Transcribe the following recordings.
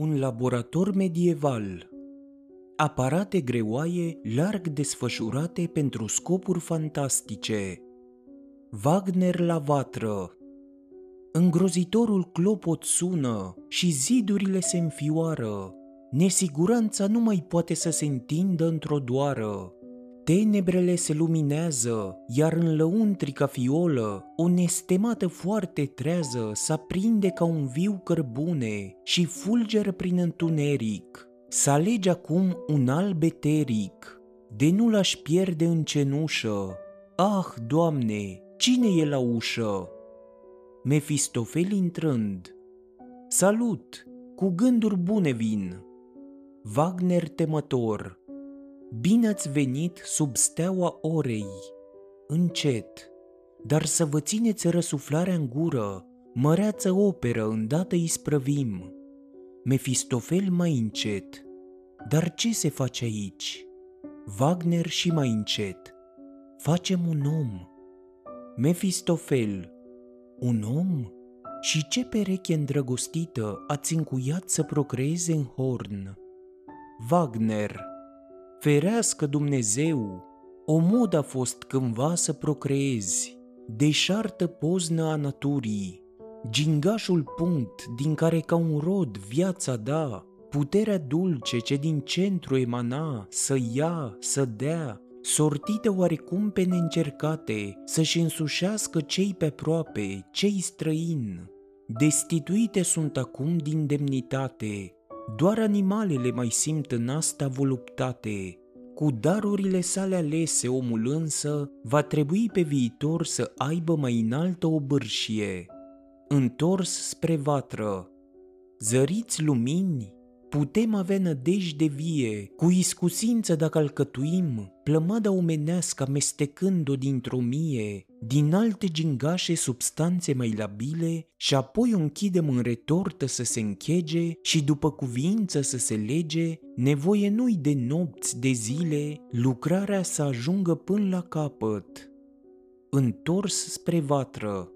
Un laborator medieval Aparate greoaie larg desfășurate pentru scopuri fantastice Wagner la vatră Îngrozitorul clopot sună și zidurile se înfioară. Nesiguranța nu mai poate să se întindă într-o doară. Tenebrele se luminează, iar în lăuntrica fiolă, o nestemată foarte trează s-aprinde ca un viu cărbune și fulgeră prin întuneric. Să alege acum un alb eteric, de nu l-aș pierde în cenușă. Ah, Doamne, cine e la ușă? Mefistofel intrând. Salut, cu gânduri bune vin. Wagner temător. Bine ați venit sub steaua orei. Încet, dar să vă țineți răsuflarea în gură, măreață operă îndată isprăvim. Mefistofel mai încet. Dar ce se face aici? Wagner și mai încet. Facem un om. Mefistofel. Un om? Și ce pereche îndrăgostită ați încuiat să procreeze în horn? Wagner. Ferească Dumnezeu, o mod a fost cândva să procreezi, deșartă poznă a naturii, gingașul punct din care ca un rod viața da, puterea dulce ce din centru emana, să ia, să dea, sortită oarecum pe neîncercate, să-și însușească cei pe aproape, cei străini. Destituite sunt acum din demnitate, doar animalele mai simt în asta voluptate. Cu darurile sale alese, omul însă va trebui pe viitor să aibă mai înaltă o bârșie. Întors spre vatră, zăriți lumini, putem avea nădejde vie, cu iscusință dacă alcătuim, plămada omenească amestecând-o dintr-o mie, din alte gingașe substanțe mai labile și apoi o închidem în retortă să se închege și după cuvință să se lege, nevoie nu-i de nopți, de zile, lucrarea să ajungă până la capăt. Întors spre vatră.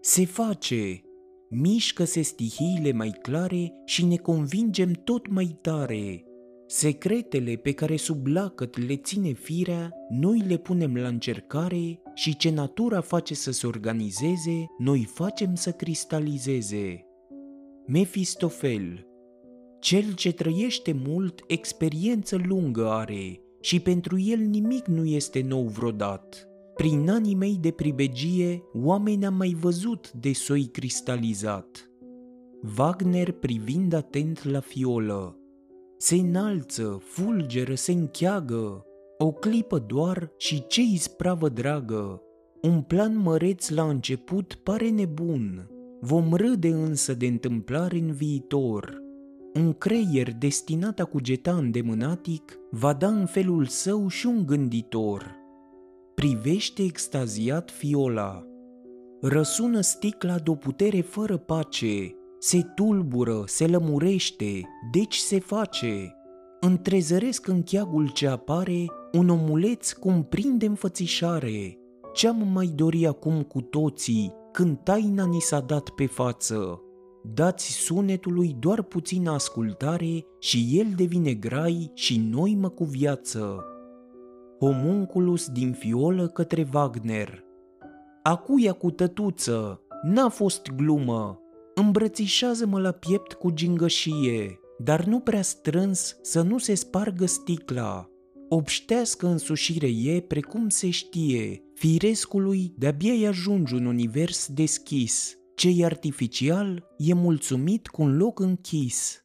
Se face, mișcă-se stihiile mai clare și ne convingem tot mai tare. Secretele pe care sub lacăt le ține firea, noi le punem la încercare și ce natura face să se organizeze, noi facem să cristalizeze. Mefistofel Cel ce trăiește mult, experiență lungă are și pentru el nimic nu este nou vrodat. Prin anii mei de pribegie, oameni am mai văzut de soi cristalizat. Wagner privind atent la fiolă. Se înalță, fulgeră, se încheagă, o clipă doar și ce ispravă dragă. Un plan măreț la început pare nebun, vom râde însă de întâmplare în viitor. Un creier destinat a cugeta îndemânatic va da în felul său și un gânditor privește extaziat fiola. Răsună sticla de o putere fără pace, se tulbură, se lămurește, deci se face. Întrezăresc în cheagul ce apare un omuleț cum prinde înfățișare. Ce-am mai dori acum cu toții când taina ni s-a dat pe față? Dați sunetului doar puțină ascultare și el devine grai și noi mă cu viață homunculus din fiolă către Wagner. Acuia cu tătuță, n-a fost glumă, îmbrățișează-mă la piept cu gingășie, dar nu prea strâns să nu se spargă sticla. Obștească însușire e precum se știe, firescului de-abia ajunge un univers deschis, ce artificial e mulțumit cu un loc închis.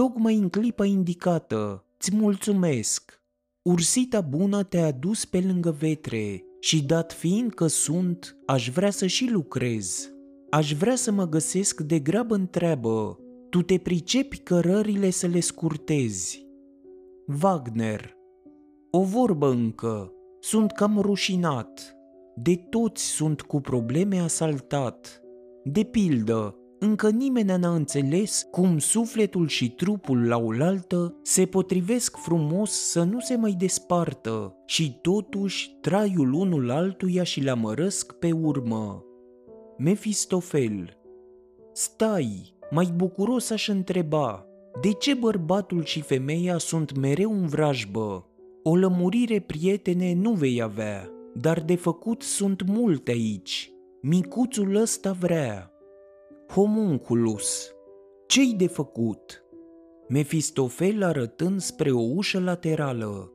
Tocmai în clipa indicată, ți mulțumesc. Ursita bună te-a dus pe lângă vetre și dat fiind că sunt, aș vrea să și lucrez. Aș vrea să mă găsesc de grabă întreabă, tu te pricepi cărările să le scurtezi. Wagner O vorbă încă, sunt cam rușinat, de toți sunt cu probleme asaltat. De pildă, încă nimeni n-a înțeles cum sufletul și trupul la oaltă se potrivesc frumos să nu se mai despartă și totuși traiul unul altuia și le amărăsc pe urmă. Mefistofel Stai, mai bucuros aș întreba, de ce bărbatul și femeia sunt mereu în vrajbă? O lămurire prietene nu vei avea, dar de făcut sunt multe aici. Micuțul ăsta vrea. Homunculus. Ce-i de făcut? Mefistofel arătând spre o ușă laterală.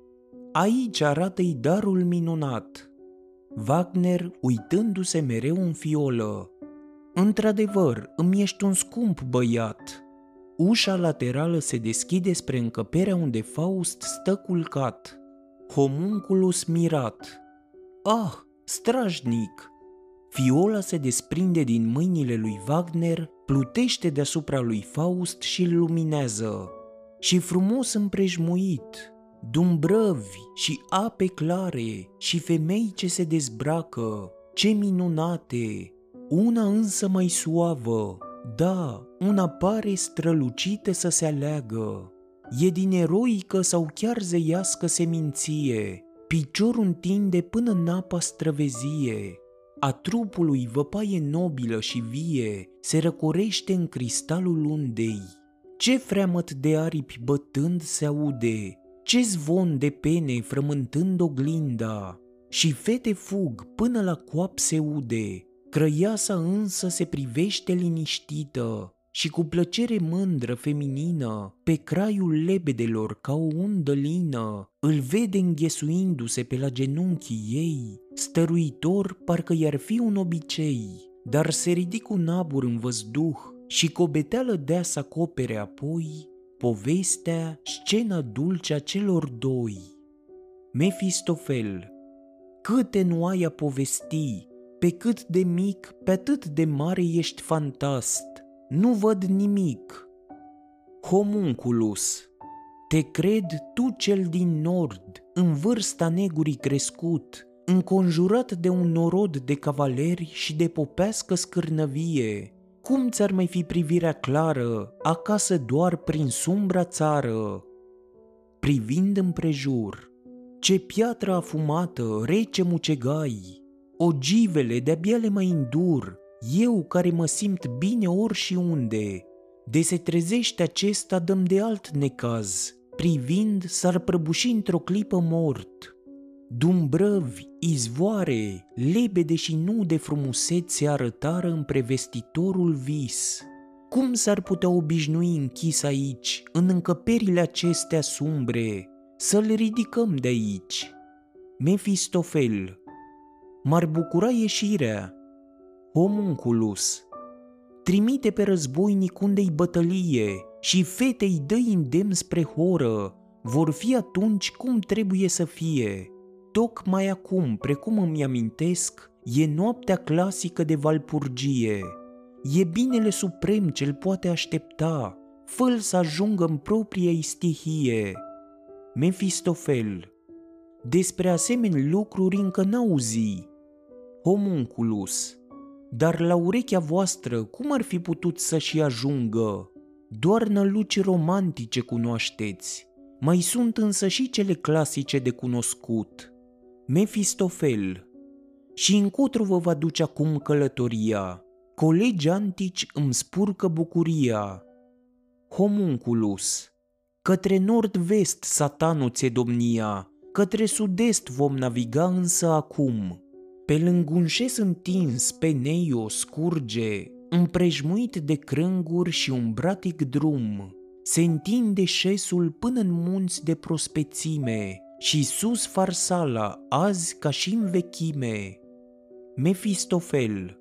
Aici arată-i darul minunat. Wagner uitându-se mereu în fiolă. Într-adevăr, îmi ești un scump băiat. Ușa laterală se deschide spre încăperea unde Faust stă culcat. Homunculus mirat. Ah, strajnic, Fiola se desprinde din mâinile lui Wagner, plutește deasupra lui Faust și îl luminează. Și frumos împrejmuit, dumbrăvi și ape clare și femei ce se dezbracă, ce minunate! Una însă mai suavă, da, una pare strălucită să se aleagă. E din eroică sau chiar zeiască seminție, piciorul întinde până în apa străvezie, a trupului văpaie nobilă și vie se răcorește în cristalul undei. Ce freamăt de aripi bătând se aude, ce zvon de pene frământând oglinda, și fete fug până la coap se ude, crăiasa însă se privește liniștită, și cu plăcere mândră feminină, pe craiul lebedelor ca o undă lină, îl vede înghesuindu-se pe la genunchii ei, stăruitor parcă i-ar fi un obicei, dar se ridic un abur în văzduh și cu o beteală dea să acopere apoi povestea, scena dulce a celor doi. Mefistofel, câte nu ai a povesti, pe cât de mic, pe atât de mare ești fantast, nu văd nimic. Homunculus, te cred tu cel din nord, în vârsta negurii crescut, înconjurat de un norod de cavaleri și de popească scârnăvie. Cum ți-ar mai fi privirea clară, acasă doar prin sumbra țară? Privind împrejur, ce piatră afumată, rece mucegai, ogivele de-abia le mai îndur, eu care mă simt bine ori și unde, de se trezește acesta dăm de alt necaz, privind s-ar prăbuși într-o clipă mort. Dumbrăvi, izvoare, lebede și nu de frumusețe arătară în prevestitorul vis. Cum s-ar putea obișnui închis aici, în încăperile acestea sumbre, să-l ridicăm de aici? Mefistofel, m-ar bucura ieșirea, homunculus. Trimite pe războinic unde-i bătălie și fetei dă îndemn spre horă, vor fi atunci cum trebuie să fie. Tocmai acum, precum îmi amintesc, e noaptea clasică de Valpurgie. E binele suprem ce-l poate aștepta, fă să ajungă în propria istihie. Mefistofel Despre asemenea lucruri încă n-auzi. Homunculus dar la urechea voastră cum ar fi putut să și ajungă? Doar năluci romantice cunoașteți. Mai sunt însă și cele clasice de cunoscut. Mefistofel. Și încotro vă va duce acum călătoria. Colegi antici îmi spurcă bucuria. Homunculus. Către nord-vest satanul ți domnia, către sud-est vom naviga însă acum. Pe lângă un șes întins, pe Neio scurge, împrejmuit de crânguri și un bratic drum. Se întinde șesul până în munți de prospețime și sus farsala, azi ca și în vechime. Mefistofel,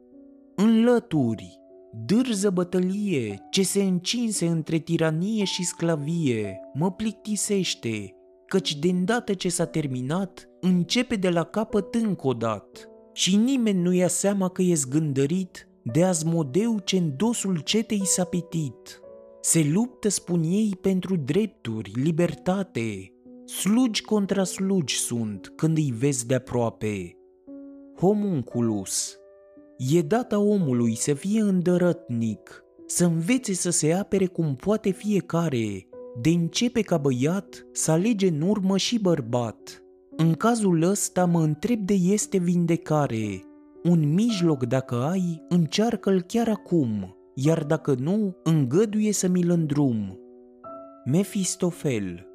în lături, dârză bătălie ce se încinse între tiranie și sclavie, mă plictisește, căci de îndată ce s-a terminat, începe de la capăt încă o dat. Și nimeni nu ia seama că e zgândărit de azmodeu ce în dosul cetei s-a pitit. Se luptă, spun ei, pentru drepturi, libertate. Slugi contra slugi sunt când îi vezi de aproape. Homunculus. E data omului să fie îndărătnic, să învețe să se apere cum poate fiecare, de începe ca băiat să alege în urmă și bărbat. În cazul ăsta mă întreb de este vindecare. Un mijloc dacă ai, încearcă-l chiar acum, iar dacă nu, îngăduie să mi-l îndrum. Mefistofel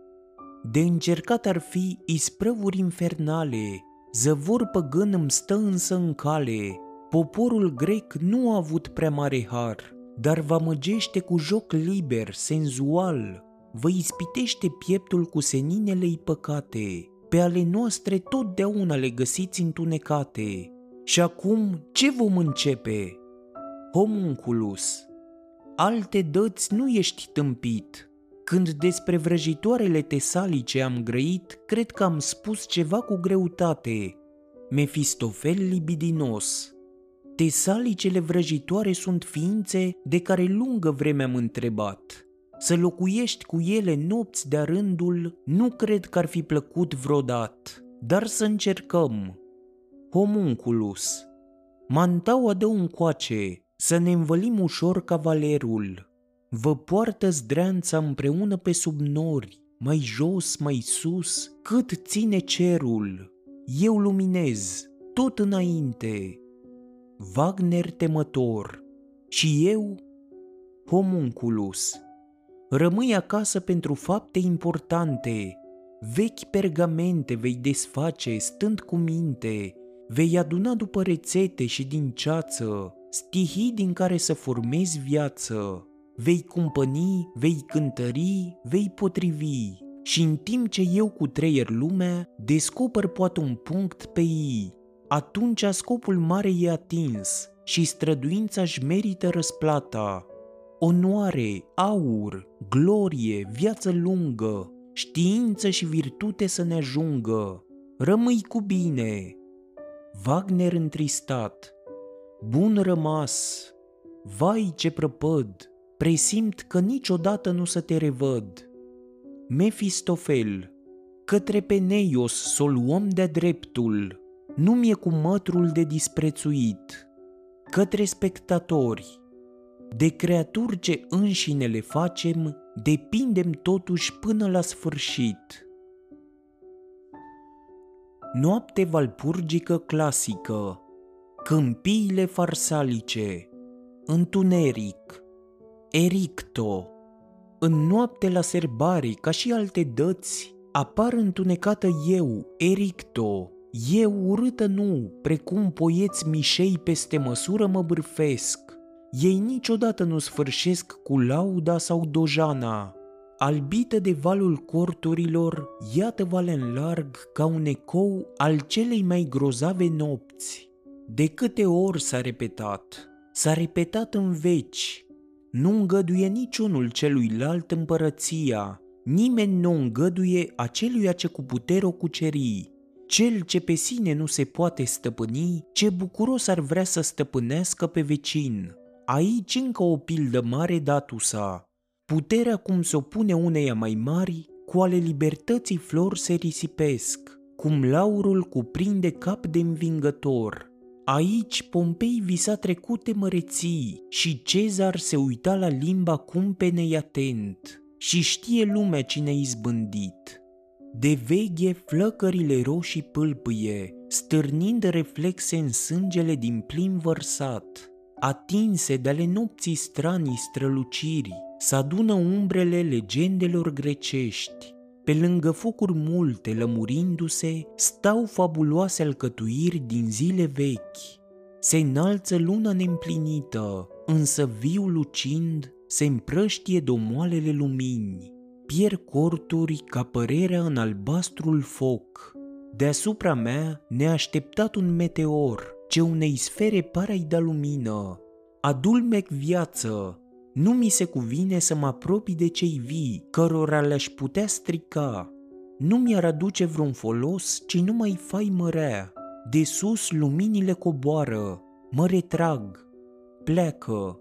De încercat ar fi isprăvuri infernale, zăvor păgân îmi stă însă în cale, poporul grec nu a avut prea mare har, dar vă măgește cu joc liber, senzual, vă ispitește pieptul cu seninele-i păcate, pe ale noastre totdeauna le găsiți întunecate. Și acum ce vom începe? Homunculus, alte dăți nu ești tâmpit. Când despre vrăjitoarele tesalice am grăit, cred că am spus ceva cu greutate. Mefistofel libidinos. Tesalicele vrăjitoare sunt ființe de care lungă vreme am întrebat. Să locuiești cu ele nopți de rândul nu cred că ar fi plăcut vreodată, dar să încercăm. Homunculus Mantaua dă un coace, să ne învălim ușor cavalerul. Vă poartă zdreanța împreună pe sub nori, mai jos, mai sus, cât ține cerul. Eu luminez, tot înainte. Wagner temător și eu, homunculus. Rămâi acasă pentru fapte importante, vechi pergamente vei desface stând cu minte, vei aduna după rețete și din ceață, stihii din care să formezi viață, vei cumpăni, vei cântări, vei potrivi, și în timp ce eu cu treier lumea descoper poate un punct pe ei, atunci scopul mare e atins și străduința își merită răsplata. Onoare, aur, glorie, viață lungă, știință și virtute să ne ajungă. Rămâi cu bine. Wagner întristat. Bun rămas. Vai ce prăpăd. Presimt că niciodată nu să te revăd. Mefistofel. Către Peneios să o luăm de dreptul nu mi-e cu mătrul de disprețuit, către spectatori, de creaturi ce înșine le facem, depindem totuși până la sfârșit. Noapte valpurgică clasică, câmpiile farsalice, întuneric, ericto, în noapte la serbare, ca și alte dăți, apar întunecată eu, ericto, eu urâtă nu, precum poieți mișei peste măsură mă bârfesc. Ei niciodată nu sfârșesc cu lauda sau dojana. Albită de valul corturilor, iată vale în larg ca un ecou al celei mai grozave nopți. De câte ori s-a repetat? S-a repetat în veci. Nu îngăduie niciunul celuilalt împărăția, nimeni nu îngăduie aceluia ce cu putere o cucerii cel ce pe sine nu se poate stăpâni, ce bucuros ar vrea să stăpânească pe vecin. Aici încă o pildă mare datusa. Puterea cum se opune uneia mai mari, cu ale libertății flori se risipesc, cum laurul cuprinde cap de învingător. Aici Pompei visa trecute măreții și Cezar se uita la limba cumpenei atent și știe lumea cine izbândit. De veghe flăcările roșii pâlpâie, stârnind reflexe în sângele din plin vărsat. Atinse de ale nopții stranii străluciri, s-adună umbrele legendelor grecești. Pe lângă focuri multe, lămurindu-se, stau fabuloase alcătuiri din zile vechi. Se înalță luna neîmplinită, însă viu lucind, se împrăștie domoalele lumini. Pierd corturi ca părerea în albastrul foc. Deasupra mea, neașteptat un meteor, ce unei sfere pare i da lumină. Adulmec viață, nu mi se cuvine să mă apropii de cei vii, cărora le-aș putea strica. Nu mi-ar aduce vreun folos, ci numai fai mărea. De sus luminile coboară, mă retrag, pleacă.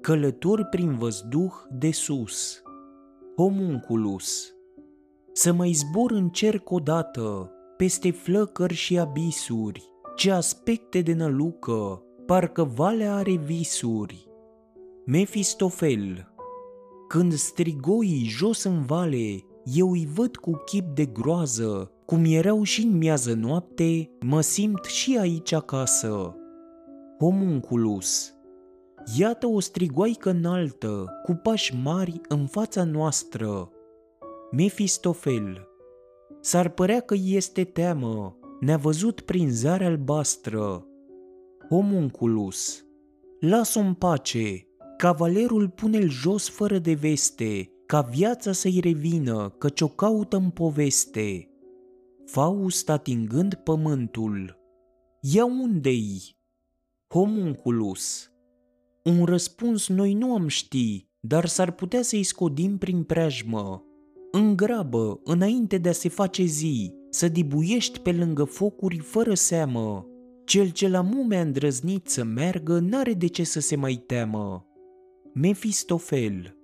Călători prin văzduh de sus. Homunculus. Să mai zbor în cerc odată, peste flăcări și abisuri, ce aspecte de nălucă, parcă valea are visuri Mefistofel Când strigoii jos în vale, eu îi văd cu chip de groază, cum erau și în miază noapte, mă simt și aici acasă. Homunculus Iată o strigoaică înaltă, cu pași mari în fața noastră. Mefistofel S-ar părea că este teamă, ne-a văzut prin zare albastră. Homunculus Las-o în pace, Cavalerul pune-l jos fără de veste, ca viața să-i revină, căci o caută în poveste. Faust atingând pământul. Ia unde-i? Homunculus. Un răspuns noi nu am ști, dar s-ar putea să-i scodim prin preajmă. În grabă, înainte de a se face zi, să dibuiești pe lângă focuri fără seamă. Cel ce la mume a îndrăznit să meargă n-are de ce să se mai teamă. Mefistofel.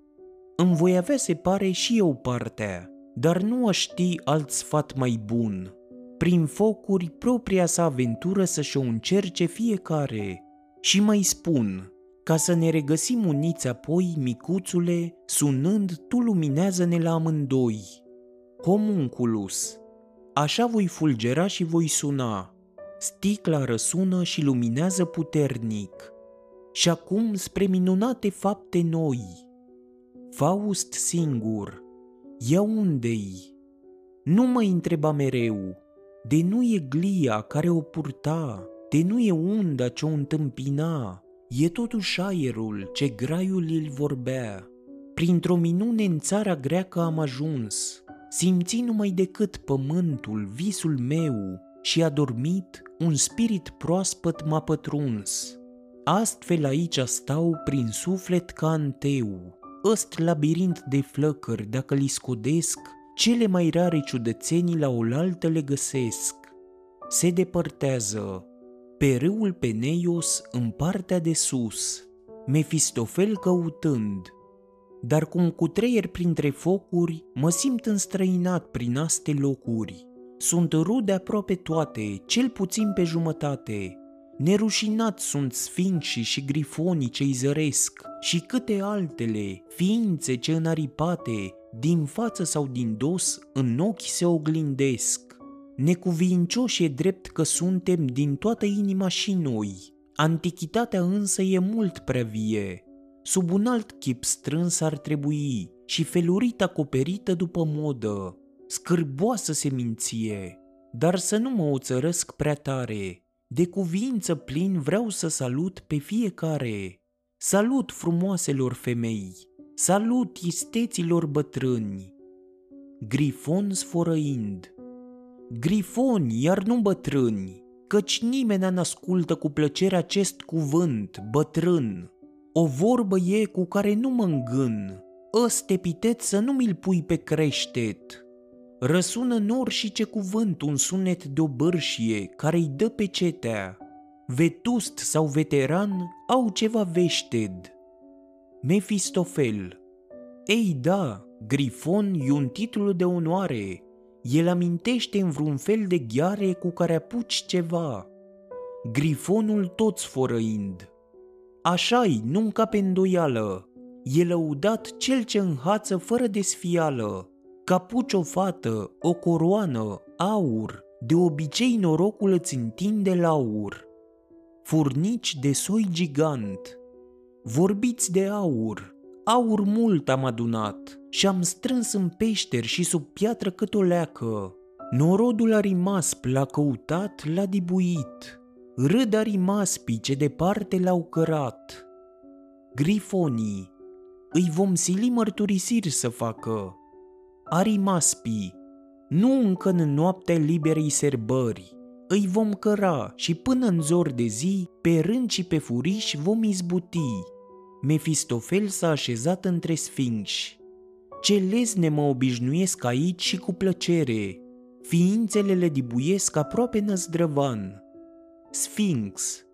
Îmi voi avea, se pare, și eu partea, dar nu aș ști alt sfat mai bun. Prin focuri propria sa aventură să-și o încerce fiecare. Și mai spun, ca să ne regăsim uniți apoi, micuțule, sunând, tu luminează-ne la amândoi. Homunculus. Așa voi fulgera și voi suna. Sticla răsună și luminează puternic și acum spre minunate fapte noi. Faust singur, ia unde-i? Nu mă întreba mereu, de nu e glia care o purta, de nu e unda ce o întâmpina, e totuși aerul ce graiul îl vorbea. Printr-o minune în țara greacă am ajuns, simți numai decât pământul, visul meu, și a dormit, un spirit proaspăt m-a pătruns. Astfel aici stau prin suflet ca anteu, ăst labirint de flăcări dacă li scodesc, cele mai rare ciudățenii la oaltă le găsesc. Se depărtează, pe râul Peneios în partea de sus, Mefistofel căutând, dar cum cu treier printre focuri, mă simt înstrăinat prin aste locuri. Sunt rude aproape toate, cel puțin pe jumătate, Nerușinat sunt sfinxii și grifonii ce-i zăresc și câte altele, ființe ce înaripate, din față sau din dos, în ochi se oglindesc. Necuvincioși e drept că suntem din toată inima și noi, antichitatea însă e mult prea vie. Sub un alt chip strâns ar trebui și felurit acoperită după modă, scârboasă seminție, dar să nu mă oțărăsc prea tare, de cuvință plin vreau să salut pe fiecare. Salut frumoaselor femei, salut isteților bătrâni. Grifon sfărăind. Grifoni, iar nu bătrâni, căci nimeni n-ascultă cu plăcere acest cuvânt, bătrân. O vorbă e cu care nu mă îngân, ăst epitet să nu mi-l pui pe creștet, Răsună nor și ce cuvânt un sunet de o bârșie care-i dă pe cetea. Vetust sau veteran au ceva veșted. Mefistofel Ei da, Grifon e un titlu de onoare. El amintește în vreun fel de ghiare cu care apuci ceva. Grifonul tot sfărăind. Așa-i, nu-mi cape îndoială. e lăudat cel ce înhață fără desfială, capuci o fată, o coroană, aur, de obicei norocul îți întinde la aur. Furnici de soi gigant, vorbiți de aur, aur mult am adunat și am strâns în peșteri și sub piatră cât o leacă. Norodul arimasp l-a căutat, l-a dibuit, râd arimaspii ce departe l-au cărat. Grifonii, îi vom sili mărturisiri să facă. Arimaspii, nu încă în noaptea liberei serbări, îi vom căra și până în zor de zi, pe rând și pe furiș vom izbuti. Mefistofel s-a așezat între sfinși. Ce lezne mă obișnuiesc aici și cu plăcere. Ființele le dibuiesc aproape năzdrăvan. Sfinx.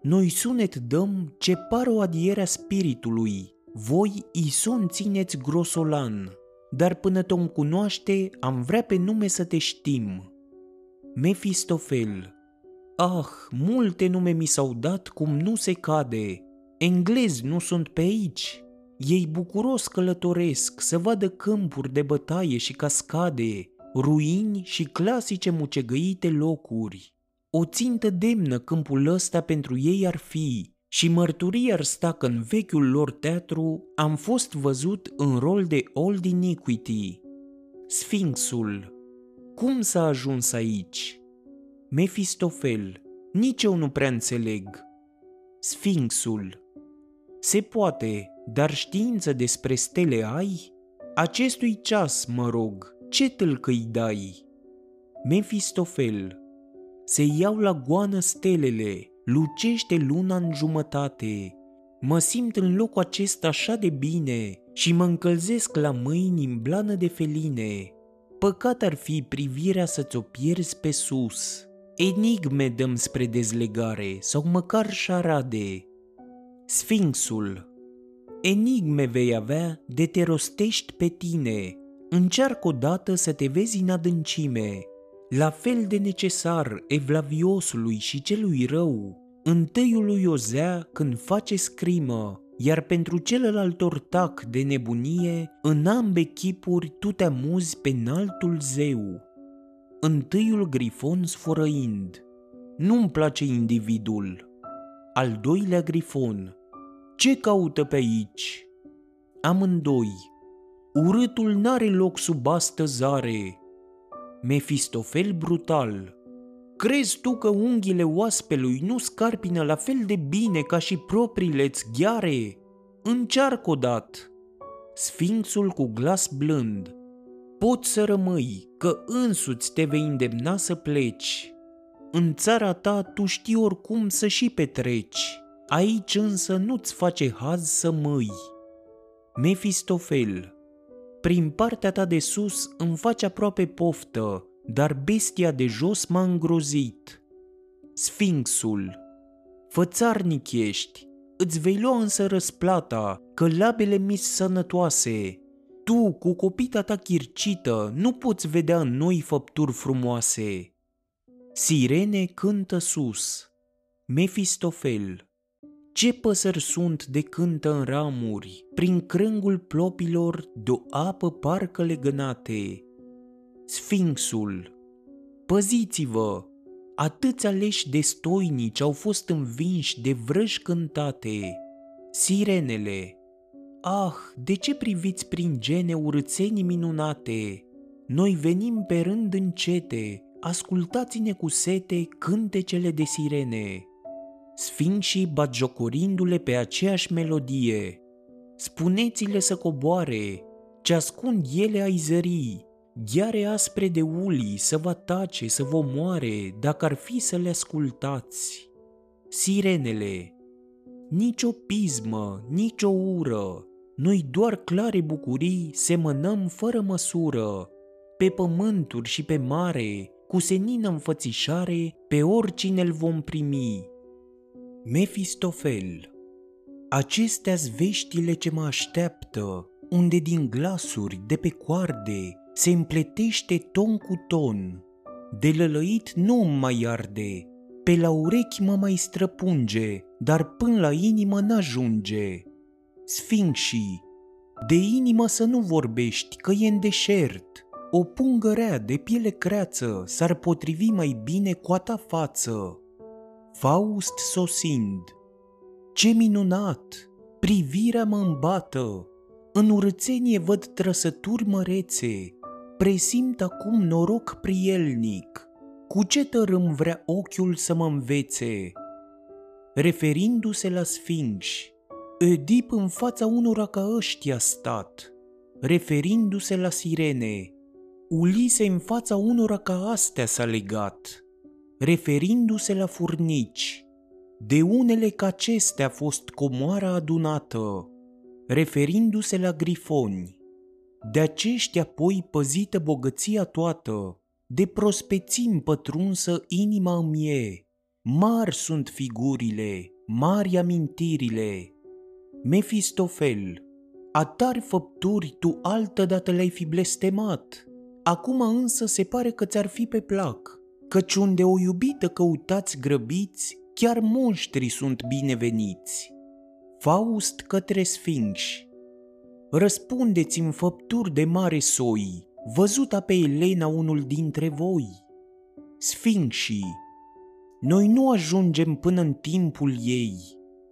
Noi sunet dăm ce par o adierea spiritului. Voi ison țineți grosolan. Dar până te-om cunoaște, am vrea pe nume să te știm. Mefistofel. Ah, multe nume mi s-au dat cum nu se cade. Englezi nu sunt pe aici. Ei bucuros călătoresc să vadă câmpuri de bătaie și cascade, ruini și clasice mucegăite locuri. O țintă demnă câmpul ăsta pentru ei ar fi și mărturii ar sta că în vechiul lor teatru am fost văzut în rol de Old Iniquity. Sfinxul. Cum s-a ajuns aici? Mefistofel. Nici eu nu prea înțeleg. Sfinxul. Se poate, dar știință despre stele ai? Acestui ceas, mă rog, ce tâlcă-i dai? Mefistofel. Se iau la goană stelele, lucește luna în jumătate. Mă simt în locul acesta așa de bine și mă încălzesc la mâini în blană de feline. Păcat ar fi privirea să-ți o pierzi pe sus. Enigme dăm spre dezlegare sau măcar șarade. Sfinxul Enigme vei avea de te rostești pe tine. Încearcă odată să te vezi în adâncime, la fel de necesar evlaviosului și celui rău, întâiului Ozea când face scrimă, iar pentru celălalt ortac de nebunie, în ambe chipuri tu te amuzi pe înaltul zeu. Întâiul grifon sfărăind, nu-mi place individul. Al doilea grifon, ce caută pe aici? Amândoi, urâtul n-are loc sub astă zare, Mefistofel brutal. Crezi tu că unghiile oaspelui nu scarpină la fel de bine ca și propriile-ți ghiare? Încearcă odat. Sfinxul cu glas blând. Poți să rămâi, că însuți te vei îndemna să pleci. În țara ta tu știi oricum să și petreci. Aici însă nu-ți face haz să mâi. Mefistofel prin partea ta de sus îmi face aproape poftă, dar bestia de jos m-a îngrozit. Sfinxul, fățarnic ești, îți vei lua însă răsplata, că labele mi sănătoase. Tu, cu copita ta chircită, nu poți vedea în noi făpturi frumoase. Sirene cântă sus. Mefistofel ce păsări sunt de cântă în ramuri, prin crângul plopilor de-o apă parcă legănate. Sfinxul, păziți-vă, atâți aleși de stoinici au fost învinși de vrăji cântate. Sirenele, ah, de ce priviți prin gene urățenii minunate? Noi venim pe rând încete, ascultați-ne cu sete cântecele de sirene sfinșii batjocorindu-le pe aceeași melodie. Spuneți-le să coboare, ce ascund ele ai zări, ghiare aspre de ulii să vă tace, să vă moare, dacă ar fi să le ascultați. Sirenele, nici o pismă, nici o ură, noi doar clare bucurii semănăm fără măsură, pe pământuri și pe mare, cu senină înfățișare, pe oricine îl vom primi. Mefistofel acestea veștile ce mă așteaptă, unde din glasuri, de pe coarde, se împletește ton cu ton. De lălăit nu mai arde, pe la urechi mă mai străpunge, dar până la inimă n-ajunge. Sfinxii, de inimă să nu vorbești, că e în deșert. O pungă rea de piele creață s-ar potrivi mai bine cu a ta față. Faust sosind. Ce minunat! Privirea mă îmbată. În urățenie văd trăsături mărețe. Presimt acum noroc prielnic. Cu ce tărâm vrea ochiul să mă învețe? Referindu-se la sfinși, Oedip în fața unora ca ăștia stat, referindu-se la sirene, Ulise în fața unora ca astea s-a legat, referindu-se la furnici, de unele ca acestea a fost comoara adunată, referindu-se la grifoni, de aceștia apoi păzită bogăția toată, de prospețim pătrunsă inima îmi e, mari sunt figurile, mari amintirile, Mefistofel, a tari făpturi tu altădată le-ai fi blestemat, acum însă se pare că ți-ar fi pe plac, căci unde o iubită căutați grăbiți, chiar monștri sunt bineveniți. Faust către sfinși, răspundeți-mi făpturi de mare soi, văzuta pe Elena unul dintre voi. Sfinxii, noi nu ajungem până în timpul ei,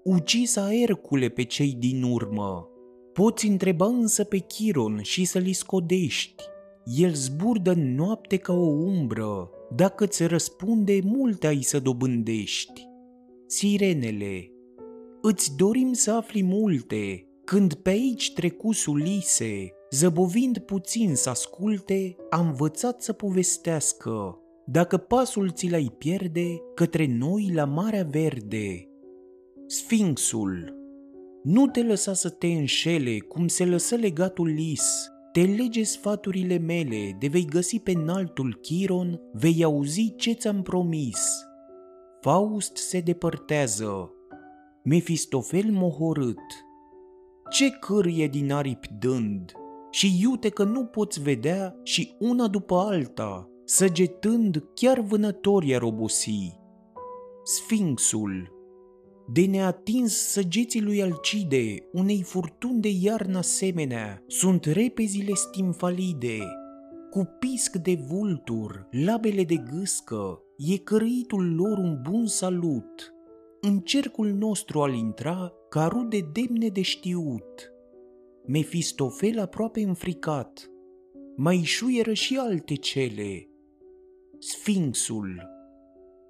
ucisa Ercule pe cei din urmă. Poți întreba însă pe Chiron și să-l scodești. El zburdă în noapte ca o umbră, dacă ți răspunde, multe ai să dobândești. Sirenele, îți dorim să afli multe, când pe aici trecu Sulise, zăbovind puțin să asculte, a învățat să povestească. Dacă pasul ți l-ai pierde, către noi la Marea Verde, Sfinxul. Nu te lăsa să te înșele cum se lăsă legatul lis. Te lege sfaturile mele, de vei găsi pe înaltul Chiron, vei auzi ce ți-am promis. Faust se depărtează. Mefistofel mohorât. Ce cârie din aripi dând, și iute că nu poți vedea și una după alta, săgetând chiar vânători ar obosi. Sfinxul de neatins săgeții lui Alcide, unei furtuni de iarnă asemenea, sunt repezile stimfalide, cu pisc de vultur, labele de gâscă, e cărăitul lor un bun salut. În cercul nostru al intra, ca rude demne de știut. Mefistofel aproape înfricat, mai șuieră și alte cele. Sfinxul,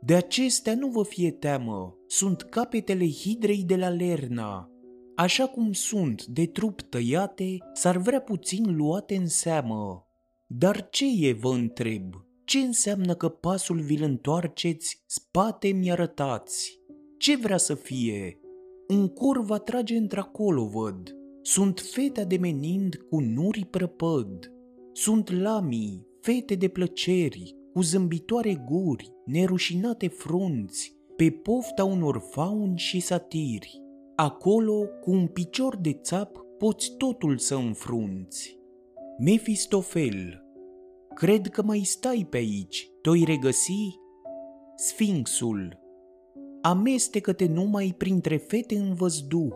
de acestea nu vă fie teamă, sunt capetele hidrei de la Lerna. Așa cum sunt de trup tăiate, s-ar vrea puțin luate în seamă. Dar ce e, vă întreb? Ce înseamnă că pasul vi-l întoarceți, spate mi arătați? Ce vrea să fie? Un cor va trage într-acolo, văd. Sunt fete ademenind cu nuri prăpăd. Sunt lamii, fete de plăceri, cu zâmbitoare guri, nerușinate frunți, pe pofta unor fauni și satiri. Acolo, cu un picior de țap, poți totul să înfrunți. Mefistofel, cred că mai stai pe aici, toi regăsi? Sfinxul, amestecă-te numai printre fete în văzduh.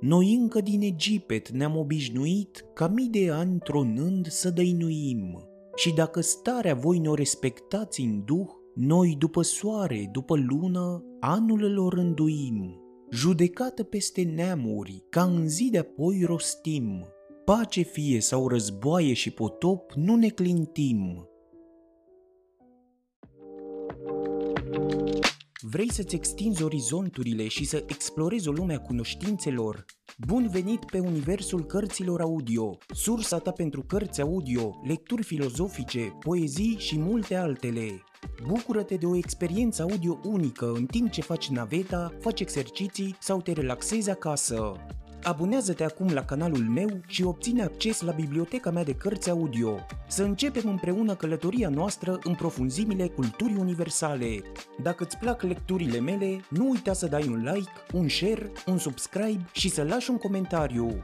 Noi încă din Egipet ne-am obișnuit ca mii de ani tronând să dăinuim. Și dacă starea voi ne-o respectați în duh, noi după soare, după lună, anul lor rânduim, judecată peste neamuri, ca în zi de apoi rostim. Pace fie sau războaie și potop, nu ne clintim. Vrei să-ți extinzi orizonturile și să explorezi o lume a cunoștințelor? Bun venit pe universul cărților audio, sursa ta pentru cărți audio, lecturi filozofice, poezii și multe altele. Bucură-te de o experiență audio unică în timp ce faci naveta, faci exerciții sau te relaxezi acasă. Abonează-te acum la canalul meu și obține acces la biblioteca mea de cărți audio. Să începem împreună călătoria noastră în profunzimile culturii universale. Dacă îți plac lecturile mele, nu uita să dai un like, un share, un subscribe și să lași un comentariu.